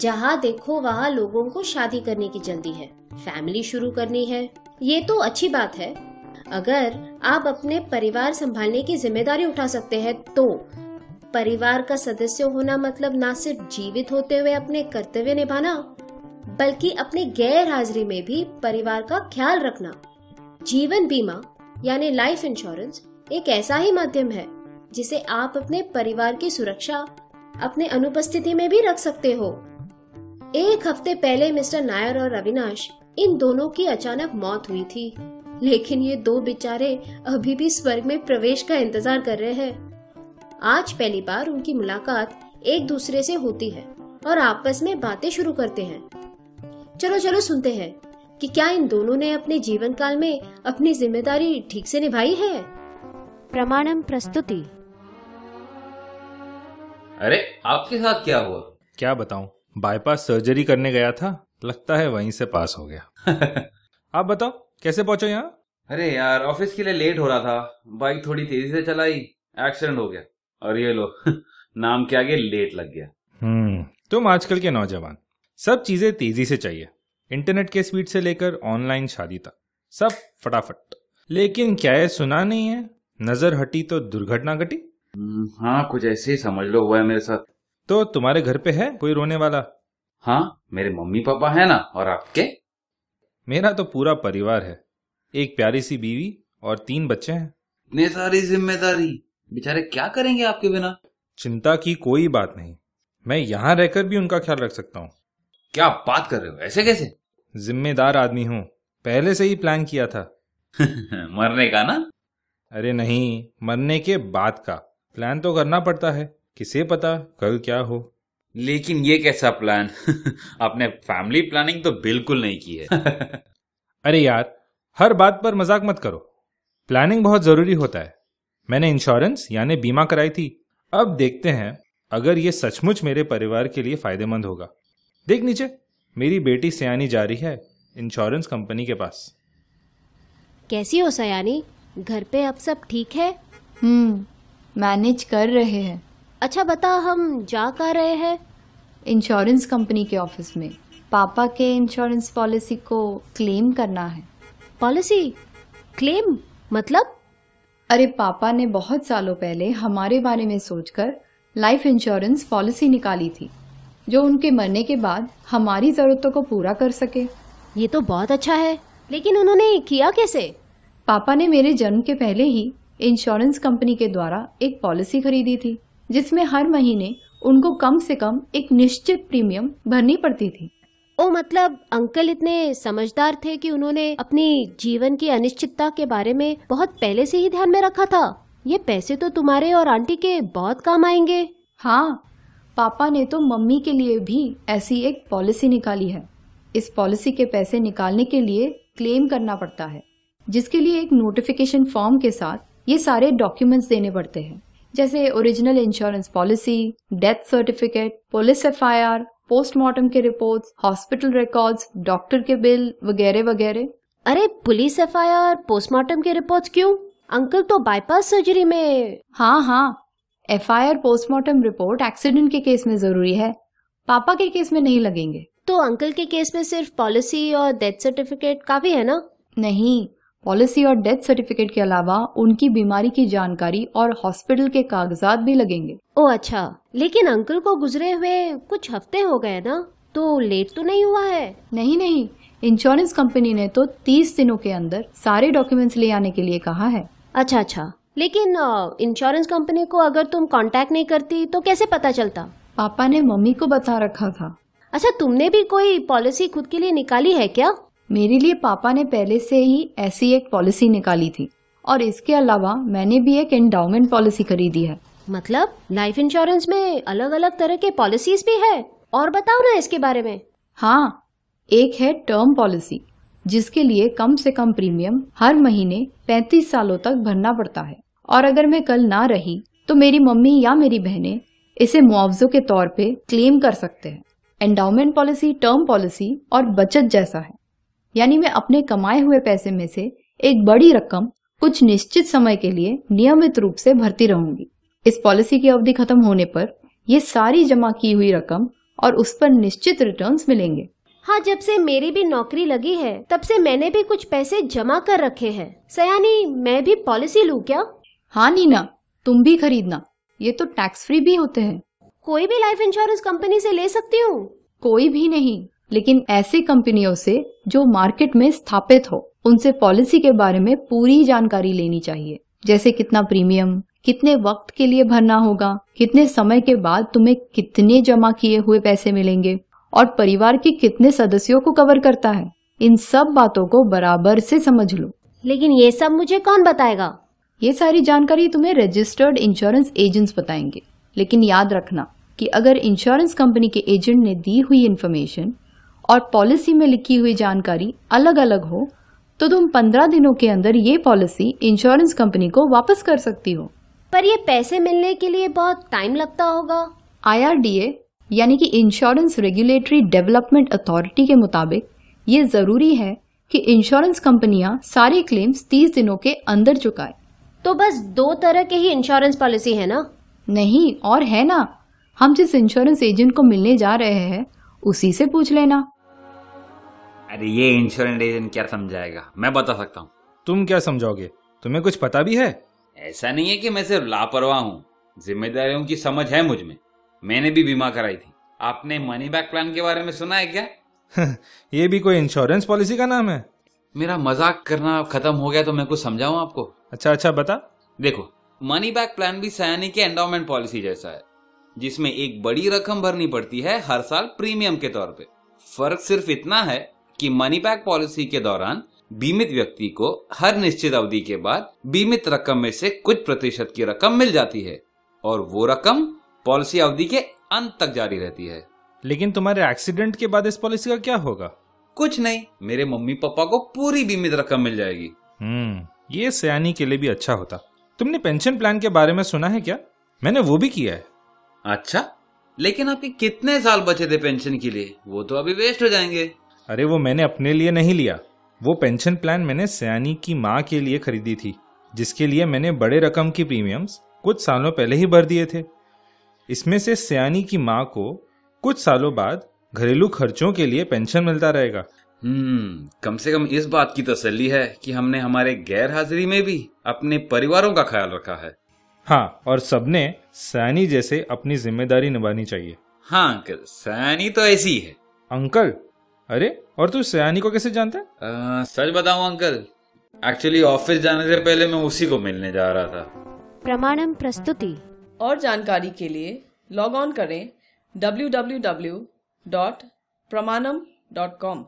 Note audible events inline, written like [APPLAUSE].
जहाँ देखो वहाँ लोगों को शादी करने की जल्दी है फैमिली शुरू करनी है। ये तो अच्छी बात है। अगर आप अपने परिवार संभालने की ज़िम्मेदारी उठा सकते हैं तो परिवार का सदस्य होना मतलब ना सिर्फ़ जीवित होते हुए अपने कर्तव्य निभाना, बल्कि अपने गैर हाजिरी में भी परिवार का ख्याल रखना। जीवन बीमा, यानी लाइफ इंश्योरेंस एक ऐसा ही माध्यम है, जिसे आप अपने परिवार की सुरक्षा, अपने अनुपस्थिति में भी रख सकते हो। एक हफ़्ते पहले मिस्टर नायर और अविनाश इन दोनों की अचानक मौत हुई थी। लेकिन ये दो बेचारे अभी भी स्वर्ग में प्रवेश का इंतज़ार कर रहे हैं। आज पहली बार उनकी मुलाकात एक दूसरे से होती है और आपस में बातें शुरू करते हैं। चलो चलो सुनते हैं कि क्या इन दोनों ने अपने जीवन काल में अपनी ज़िम्मेदारी ठीक से निभाई है? प्रमाणम प्रस्तुति। अरे आपके साथ क्या हुआ? क्या बताऊँ? बाईपास सर्जरी करने गया था लगता है वहीं से पास हो गया। [LAUGHS] आप बताओ कैसे पहुंचो यहाँ? अरे यार ऑफ़िस के लिए लेट हो रहा था। बाइक थोड़ी तेज़ी से चलाई एक्सीडेंट हो गया। और ये लो [LAUGHS] नाम के आगे लेट लग गया। हम्म तुम आजकल के नौजवान। सब चीज़ें तेज़ी से चाहिए। इंटरनेट के स्पीड से लेकर ऑनलाइन शादी तक। सब फटाफट। लेकिन क्या है सुना नहीं है? नज़र हटी तो दुर्घटना घटी? हम्म, हाँ कुछ ऐसे ही समझ लो हुआ है मेरे साथ। तो तुम्हारे घर पे है कोई रोने वाला? हाँ मेरे मम्मी पापा है ना और आपके? मेरा तो पूरा परिवार है। एक प्यारी सी बीवी और तीन बच्चे हैं। इतनी सारी ज़िम्मेदारी। बेचारे क्या करेंगे आपके बिना? चिंता की कोई बात नहीं। मैं यहाँ रहकर भी उनका ख्याल रख सकता हूँ। क्या आप बात कर रहे हो? ऐसे कैसे? जिम्मेदार आदमी हूँ। पहले से ही प्लान किया था। [LAUGHS] मरने का ना? अरे नहीं मरने के बाद का। प्लान तो करना पड़ता है। किसे पता कल क्या हो? लेकिन ये कैसा प्लान [LAUGHS] आपने फैमिली प्लानिंग तो बिल्कुल नहीं की है। [LAUGHS] अरे यार हर बात पर मज़ाक मत करो। प्लानिंग बहुत ज़रूरी होता है। मैंने इंश्योरेंस यानी बीमा कराई थी। अब देखते हैं अगर ये सचमुच मेरे परिवार के लिए फ़ायदेमंद होगा। देख नीचे मेरी बेटी सयानी जा रही है इंश्योरेंस कंपनी के पास। कैसी हो सयानी? घर पे अब सब ठीक है? हम्म मैनेज कर रहे हैं। अच्छा बता हम जा कहाँ रहे हैं? इंश्योरेंस कंपनी के ऑफ़िस में। पापा के इंश्योरेंस पॉलिसी को क्लेम करना है। पॉलिसी क्लेम मतलब? अरे पापा ने बहुत सालों पहले हमारे बारे में सोचकर लाइफ इंश्योरेंस पॉलिसी निकाली थी जो उनके मरने के बाद हमारी जरूरतों को पूरा कर सके। ये तो बहुत अच्छा है। लेकिन उन्होंने किया कैसे? पापा ने मेरे जन्म के पहले ही इंश्योरेंस कंपनी के द्वारा एक पॉलिसी खरीदी थी। जिसमें हर महीने उनको कम से कम एक निश्चित प्रीमियम भरनी पड़ती थी। ओ मतलब अंकल इतने समझदार थे कि उन्होंने अपनी जीवन की अनिश्चितता के बारे में बहुत पहले से ही ध्यान में रखा था? ये पैसे तो तुम्हारे और आंटी के बहुत काम आएँगे। हाँ पापा ने तो मम्मी के लिए भी ऐसी एक पॉलिसी निकाली है। इस पॉलिसी के पैसे निकालने के लिए क्लेम करना पड़ता है जिसके लिए एक नोटिफिकेशन फॉर्म के साथ ये सारे डॉक्यूमेंट्स देने पड़ते हैं। जैसे original insurance policy death certificate police FIR postmortem के रिपोर्ट्स, हॉस्पिटल रिकॉर्ड्स, डॉक्टर के बिल वगैरह वगैरह। अरे पुलिस एफआईआर पोस्टमार्टम के रिपोर्ट्स क्यों? अंकल तो बाईपास सर्जरी में। हाँ हाँ। एफआईआर पोस्टमार्टम रिपोर्ट एक्सीडेंट के केस में ज़रूरी है। पापा के केस में नहीं लगेंगे। तो अंकल के केस में सिर्फ़ पॉलिसी और डेथ सर्टिफिकेट काफ़ी है ना? नहीं। पॉलिसी और डेथ सर्टिफिकेट के अलावा उनकी बीमारी की जानकारी और हॉस्पिटल के कागजात भी लगेंगे। ओ अच्छा। लेकिन अंकल को गुजरे हुए कुछ हफ़्ते हो गए ना तो लेट तो नहीं हुआ है? नहीं नहीं। इंश्योरेंस कंपनी ने तो तीस दिनों के अंदर सारे डॉक्यूमेंट्स ले आने के लिए कहा है। अच्छा अच्छा। लेकिन इंश्योरेंस कंपनी को अगर तुम कांटेक्ट नहीं करती तो कैसे पता चलता? पापा ने मम्मी को बता रखा था। अच्छा तुमने भी कोई पॉलिसी खुद के लिए निकाली है क्या? मेरे लिए पापा ने पहले से ही ऐसी एक पॉलिसी निकाली थी। और इसके अलावा मैंने भी एक एंडाउमेंट पॉलिसी खरीदी है। मतलब लाइफ इंश्योरेंस में अलग अलग तरह के पॉलिसीज़ भी है? और बताओ ना इसके बारे में। हाँ एक है टर्म पॉलिसी जिसके लिए कम से कम प्रीमियम हर महीने 35 सालों तक भरना पड़ता है। और अगर मैं कल ना रही तो मेरी मम्मी या मेरी बहनें इसे मुआवजों के तौर पे क्लेम कर सकते हैं। एंडाउमेंट पॉलिसी टर्म पॉलिसी और बचत जैसा है। यानी मैं अपने कमाए हुए पैसे में से एक बड़ी रकम कुछ निश्चित समय के लिए नियमित रूप से भरती रहूँगी। इस पॉलिसी की अवधि खत्म होने पर ये सारी जमा की हुई रकम और उस पर निश्चित रिटर्न्स मिलेंगे। हाँ जब से मेरी भी नौकरी लगी है तब से मैंने भी कुछ पैसे जमा कर रखे हैं। सयानी मैं भी पॉलिसी लूँ क्या? हाँ नीना तुम भी खरीदना। ये तो टैक्स फ्री भी होते हैं। कोई भी लाइफ इंश्योरेंस कंपनी से ले सकती हूँ? कोई भी नहीं। लेकिन ऐसी कंपनियों से जो मार्केट में स्थापित हो उनसे पॉलिसी के बारे में पूरी जानकारी लेनी चाहिए। जैसे कितना प्रीमियम कितने वक्त के लिए भरना होगा कितने समय के बाद तुम्हें कितने जमा किए हुए पैसे मिलेंगे और परिवार के कितने सदस्यों को कवर करता है। इन सब बातों को बराबर से समझ लो। लेकिन ये सब मुझे कौन बताएगा? ये सारी जानकारी तुम्हें रजिस्टर्ड इंश्योरेंस एजेंट्स बताएँगे। लेकिन याद रखना कि अगर इंश्योरेंस कंपनी के एजेंट ने दी हुई इन्फॉर्मेशन और पॉलिसी में लिखी हुई जानकारी अलग अलग हो तो तुम पंद्रह दिनों के अंदर ये पॉलिसी इंश्योरेंस कंपनी को वापस कर सकती हो। पर ये पैसे मिलने के लिए बहुत टाइम लगता होगा। आईआरडीए यानी कि इंश्योरेंस रेगुलेटरी डेवलपमेंट अथॉरिटी के मुताबिक ये ज़रूरी है कि इंश्योरेंस कंपनियाँ सारे क्लेम्स 30 दिनों के अंदर चुकाए। तो बस दो तरह के ही इंश्योरेंस पॉलिसी है ना? नहीं और है ना। हम जिस इंश्योरेंस एजेंट को मिलने जा रहे हैं उसी से पूछ लेना। अरे ये इंश्योरेंस एजेंट क्या समझाएगा? मैं बता सकता हूँ। तुम क्या समझोगे तुम्हें कुछ पता भी है? ऐसा नहीं है कि मैं सिर्फ़ लापरवाह हूँ। जिम्मेदारियों की समझ है मुझमें। मैंने भी बीमा कराई थी। आपने मनी बैक प्लान के बारे में सुना है क्या? [LAUGHS] ये भी कोई इंश्योरेंस पॉलिसी का नाम है? मेरा मज़ाक करना खत्म हो गया तो मैं कुछ समझाऊं आपको? अच्छा अच्छा बता। देखो मनी बैक प्लान भी सयानी के एंडोमेंट पॉलिसी जैसा है जिसमें एक बड़ी रकम भरनी पड़ती है हर साल प्रीमियम के तौर पे। फ़र्क सिर्फ़ इतना है कि मनी बैक पॉलिसी के दौरान बीमित व्यक्ति को हर निश्चित अवधि के बाद बीमित रकम में से कुछ प्रतिशत की रकम मिल जाती है और वो रकम पॉलिसी अवधि के अंत तक जारी रहती है। लेकिन तुम्हारे एक्सीडेंट के बाद इस पॉलिसी का क्या होगा? कुछ नहीं मेरे मम्मी पापा को पूरी बीमित रकम मिल जाएगी। हम्म ये सयानी के लिए भी अच्छा होता। तुमने पेंशन प्लान के बारे में सुना है क्या? मैंने वो भी किया है। अच्छा लेकिन आपके कितने साल बचे थे पेंशन के लिए? वो तो अभी वेस्ट हो जाएँगे। अरे वो मैंने अपने लिए नहीं लिया। वो पेंशन प्लान मैंने सयानी की माँ के लिए खरीदी थी जिसके लिए मैंने बड़े रकम की प्रीमियम्स कुछ सालों पहले ही भर दिए थे। इसमें से सयानी की माँ को कुछ सालों बाद घरेलू खर्चों के लिए पेंशन मिलता रहेगा। हम्म कम से कम इस बात की तसल्ली है कि हमने हमारे गैर हाजिरी में भी अपने परिवारों का ख्याल रखा है। हाँ और सबने सयानी जैसे अपनी ज़िम्मेदारी निभानी चाहिए। हाँ अंकल सयानी तो ऐसी है। अंकल अरे और तू सयानी को कैसे जानता है? आ, सच बताऊँ अंकल एक्चुअली ऑफ़िस जाने से पहले मैं उसी को मिलने जा रहा था। प्रमाणम प्रस्तुति। और जानकारी के लिए लॉग ऑन करें www.pramanam.com